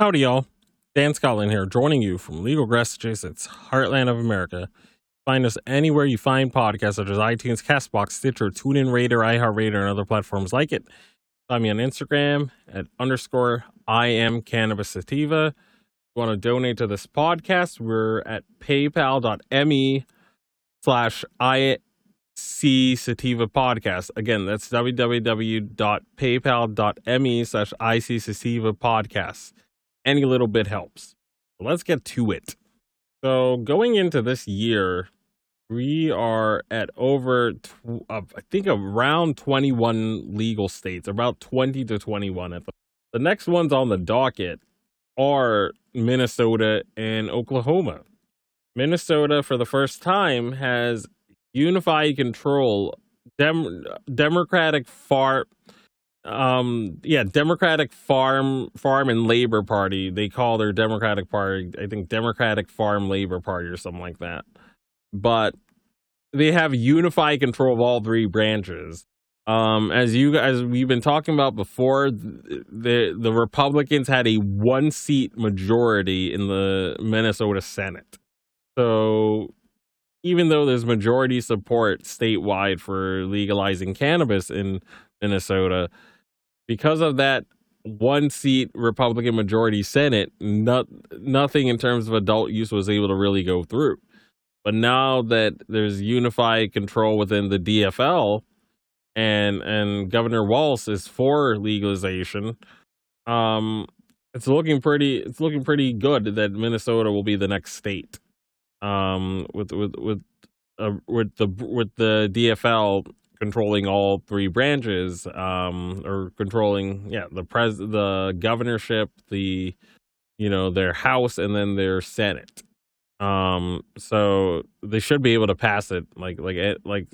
Howdy, y'all. Dan Scotland here, joining you from legal Massachusetts, heartland of America. Find us anywhere you find podcasts, such as iTunes, Castbox, Stitcher, TuneIn Radio, iHeartRadio, and other platforms like it. Find me on Instagram at underscore I am Cannabis Sativa. If you want to donate to this podcast, we're at paypal.me slash IC Sativa Podcast. Again, that's www.paypal.me slash IC Sativa Podcast any little bit helps. Let's get to it. So, going into this year, we are at over, tw- uh, I think, around 21 legal states, about 20 to 21. At the, the next ones on the docket are Minnesota and Oklahoma. Minnesota, for the first time, has unified control, dem- Democratic far um yeah democratic farm farm and labor party they call their democratic party i think democratic farm labor party or something like that but they have unified control of all three branches um as you guys we've been talking about before the the republicans had a one seat majority in the minnesota senate so even though there's majority support statewide for legalizing cannabis in Minnesota. Because of that one seat Republican majority Senate, not, nothing in terms of adult use was able to really go through. But now that there's unified control within the DFL and and Governor Walz is for legalization, um, it's looking pretty it's looking pretty good that Minnesota will be the next state. Um, with with with uh, with the with the DFL controlling all three branches, um, or controlling, yeah, the pres, the governorship, the, you know, their house, and then their senate. Um, so they should be able to pass it, like, like, eh, like,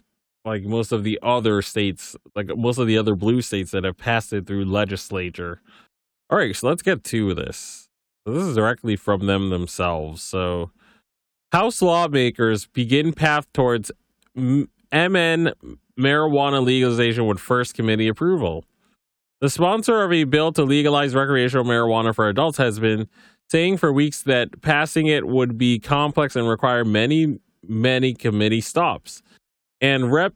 like most of the other states, like most of the other blue states that have passed it through legislature. All right, so let's get to this. So this is directly from them themselves. So, House lawmakers begin path towards MN marijuana legalization with first committee approval. The sponsor of a bill to legalize recreational marijuana for adults has been saying for weeks that passing it would be complex and require many, many committee stops. And Rep.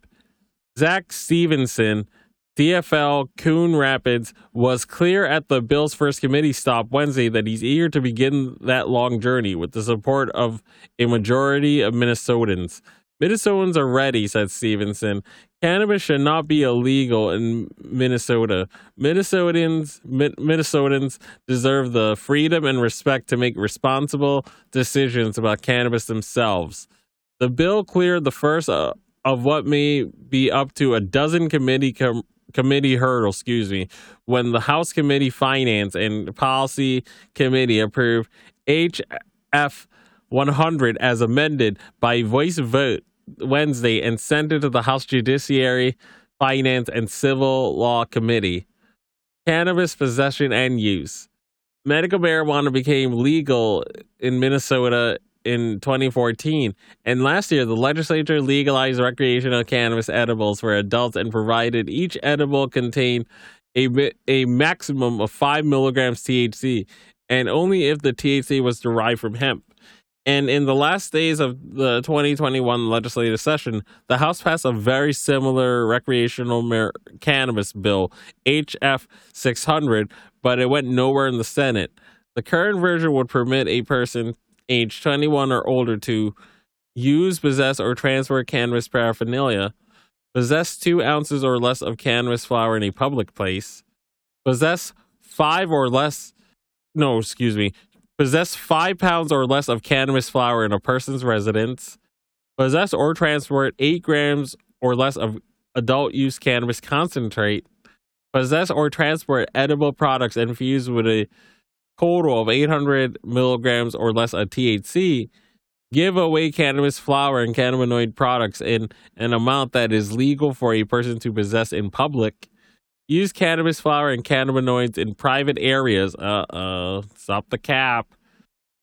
Zach Stephenson, DFL Coon Rapids, was clear at the bill's first committee stop Wednesday that he's eager to begin that long journey with the support of a majority of Minnesotans. Minnesotans are ready, said Stephenson. Cannabis should not be illegal in Minnesota. Minnesotans Minnesotans deserve the freedom and respect to make responsible decisions about cannabis themselves. The bill cleared the first uh, of what may be up to a dozen committee com- committee hurdles, excuse me, when the House Commerce Finance and Policy Committee approved HF 100 as amended by voice vote Wednesday and sent it to the House Judiciary, Finance, and Civil Law Committee. Cannabis possession and use. Medical marijuana became legal in Minnesota in 2014, and last year the legislature legalized recreational cannabis edibles for adults and provided each edible contained a, a maximum of 5 milligrams THC, and only if the THC was derived from hemp. And in the last days of the 2021 legislative session, the House passed a very similar recreational mar- cannabis bill, HF 600, but it went nowhere in the Senate. The current version would permit a person age 21 or older to use, possess, or transfer cannabis paraphernalia, possess two ounces or less of cannabis flower in a public place, possess five or less no, excuse me, possess five pounds or less of cannabis flower in a person's residence, possess or transport eight grams or less of adult use cannabis concentrate, possess or transport edible products infused with a total of 800 milligrams or less of THC, give away cannabis flower and cannabinoid products in an amount that is legal for a person to possess in public Use cannabis flower and cannabinoids in private areas. Uh uh. Stop the cap.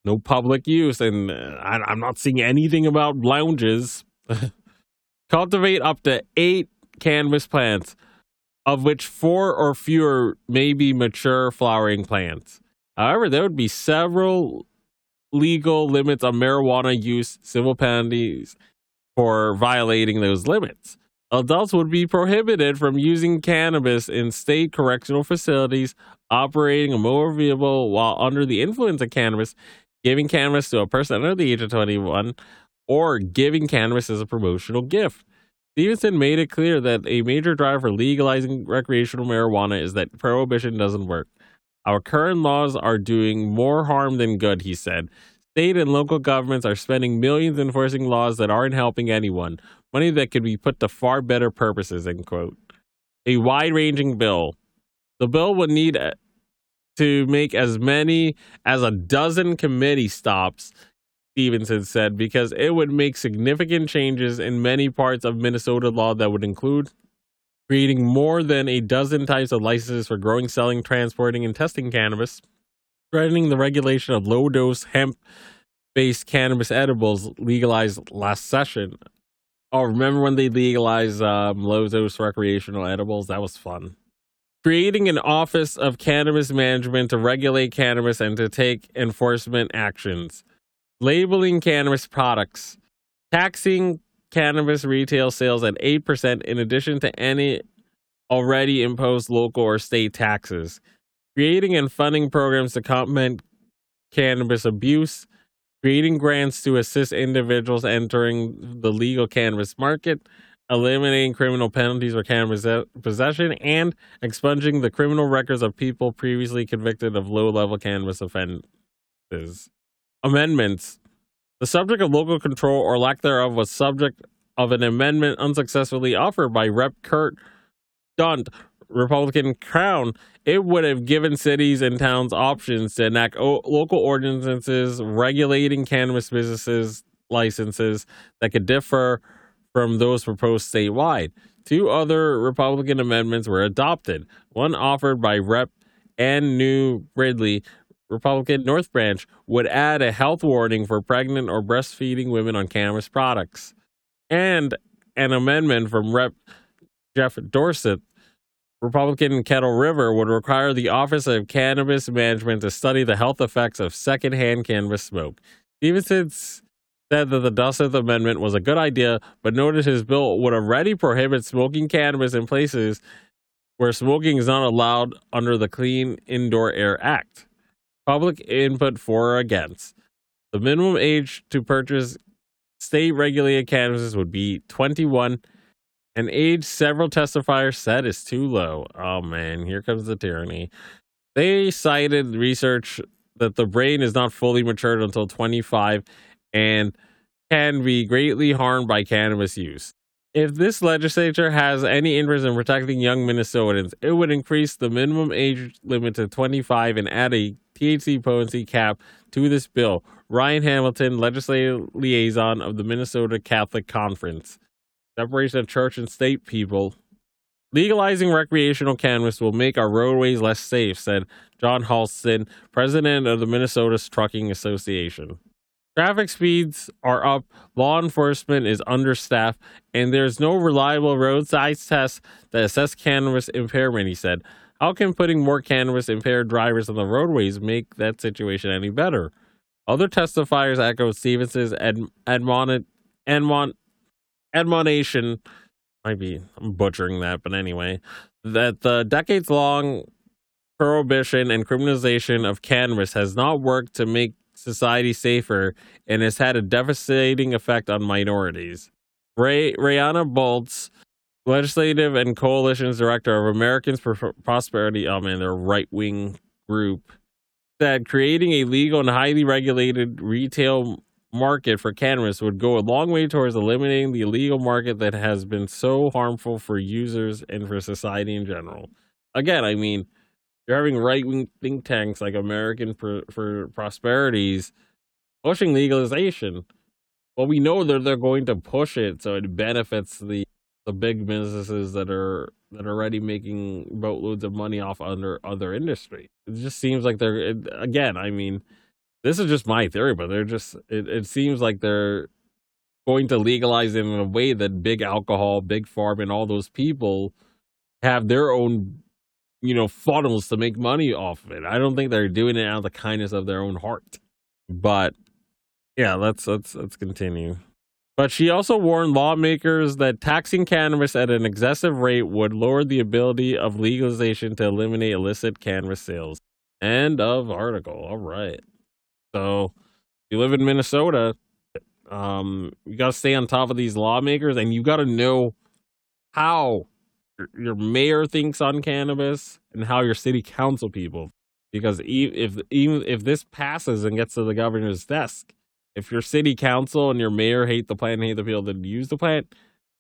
No public use. And uh, I, am not seeing anything about lounges. Cultivate up to eight cannabis plants, of which four or fewer may be mature flowering plants. However, there would be several legal limits on marijuana use, civil penalties for violating those limits. Adults would be prohibited from using cannabis in state correctional facilities, operating a motor vehicle while under the influence of cannabis, giving cannabis to a person under the age of 21, or giving cannabis as a promotional gift. Stephenson made it clear that a major driver for legalizing recreational marijuana is that prohibition doesn't work. Our current laws are doing more harm than good, he said. State and local governments are spending millions enforcing laws that aren't helping anyone, money that could be put to far better purposes, end quote. A wide ranging bill. The bill would need uh, to make as many as a dozen committee stops, Stephenson said, because it would make significant changes in many parts of Minnesota law that would include creating more than a dozen types of licenses for growing, selling, transporting, and testing cannabis, threatening the regulation of low dose hemp based cannabis edibles legalized last session. Oh, remember when they legalized um, low dose recreational edibles? That was fun. Creating an office of cannabis management to regulate cannabis and to take enforcement actions. Labeling cannabis products. Taxing cannabis retail sales at 8% in addition to any already imposed local or state taxes, creating and funding programs to combat cannabis abuse, creating grants to assist individuals entering the legal cannabis market, eliminating criminal penalties for cannabis possession, and expunging the criminal records of people previously convicted of low level cannabis offenses. Amendments the subject of local control or lack thereof was subject of an amendment unsuccessfully offered by Rep. Kurt Daudt, Republican Crown. It would have given cities and towns options to enact o- local ordinances regulating cannabis businesses licenses that could differ from those proposed statewide. Two other Republican amendments were adopted. One offered by Rep. Anne Neu Brindley Republican North Branch would add a health warning for pregnant or breastfeeding women on cannabis products. And an amendment from Rep. Jeff Dotseth, Republican Kettle River, would require the Office of Cannabis Management to study the health effects of secondhand cannabis smoke. Stephenson said that the Dotseth Amendment was a good idea, but noted his bill would already prohibit smoking cannabis in places where smoking is not allowed under the Clean Indoor Air Act. Public input for or against. The minimum age to purchase state regulated cannabis would be 21. An age several testifiers said is too low. Oh man, here comes the tyranny. They cited research that the brain is not fully matured until 25 and can be greatly harmed by cannabis use. If this legislature has any interest in protecting young Minnesotans, it would increase the minimum age limit to 25 and add a THC potency cap to this bill. Ryan Hamilton, legislative liaison of the Minnesota Catholic Conference. Separation of church and state people. Legalizing recreational cannabis will make our roadways less safe, said John Hausladen, president of the Minnesota Trucking Association. Traffic speeds are up, law enforcement is understaffed, and there's no reliable roadside test that assess cannabis impairment, he said. How can putting more cannabis impaired drivers on the roadways make that situation any better? Other testifiers echoed Stephenson's ad- admon- admon- admonition. Might be I'm butchering that, but anyway, that the decades long prohibition and criminalization of cannabis has not worked to make society safer and has had a devastating effect on minorities. Ray Rayana Bolts, legislative and coalitions director of Americans for Prosperity, oh man, they're right wing group, said creating a legal and highly regulated retail market for cannabis would go a long way towards eliminating the illegal market that has been so harmful for users and for society in general. Again, I mean, you're having right wing think tanks like American for, for Prosperities pushing legalization. Well, we know that they're going to push it so it benefits the the big businesses that are that are already making boatloads of money off under other industry. It just seems like they're again. I mean, this is just my theory, but they're just. It, it seems like they're going to legalize it in a way that big alcohol, big farm, and all those people have their own you know, funnels to make money off of it. I don't think they're doing it out of the kindness of their own heart. But yeah, let's let's let's continue. But she also warned lawmakers that taxing cannabis at an excessive rate would lower the ability of legalization to eliminate illicit cannabis sales. End of article. All right. So, if you live in Minnesota, um, you got to stay on top of these lawmakers, and you got to know how your, your mayor thinks on cannabis and how your city council people. Because if even if this passes and gets to the governor's desk, if your city council and your mayor hate the plant, hate the people that use the plant,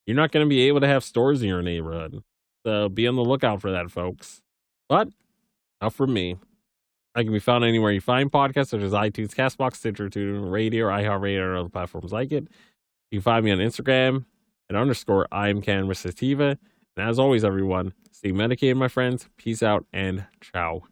you're not going to be able to have stores in your neighborhood. So be on the lookout for that, folks. But not for me. I can be found anywhere you find podcasts, such as iTunes, Castbox, Stitcher, TuneIn, Radio, iHeartRadio, or other platforms like it. You can find me on Instagram at underscore I'm Cannabis Sativa. And as always, everyone, stay medicated, my friends. Peace out and ciao.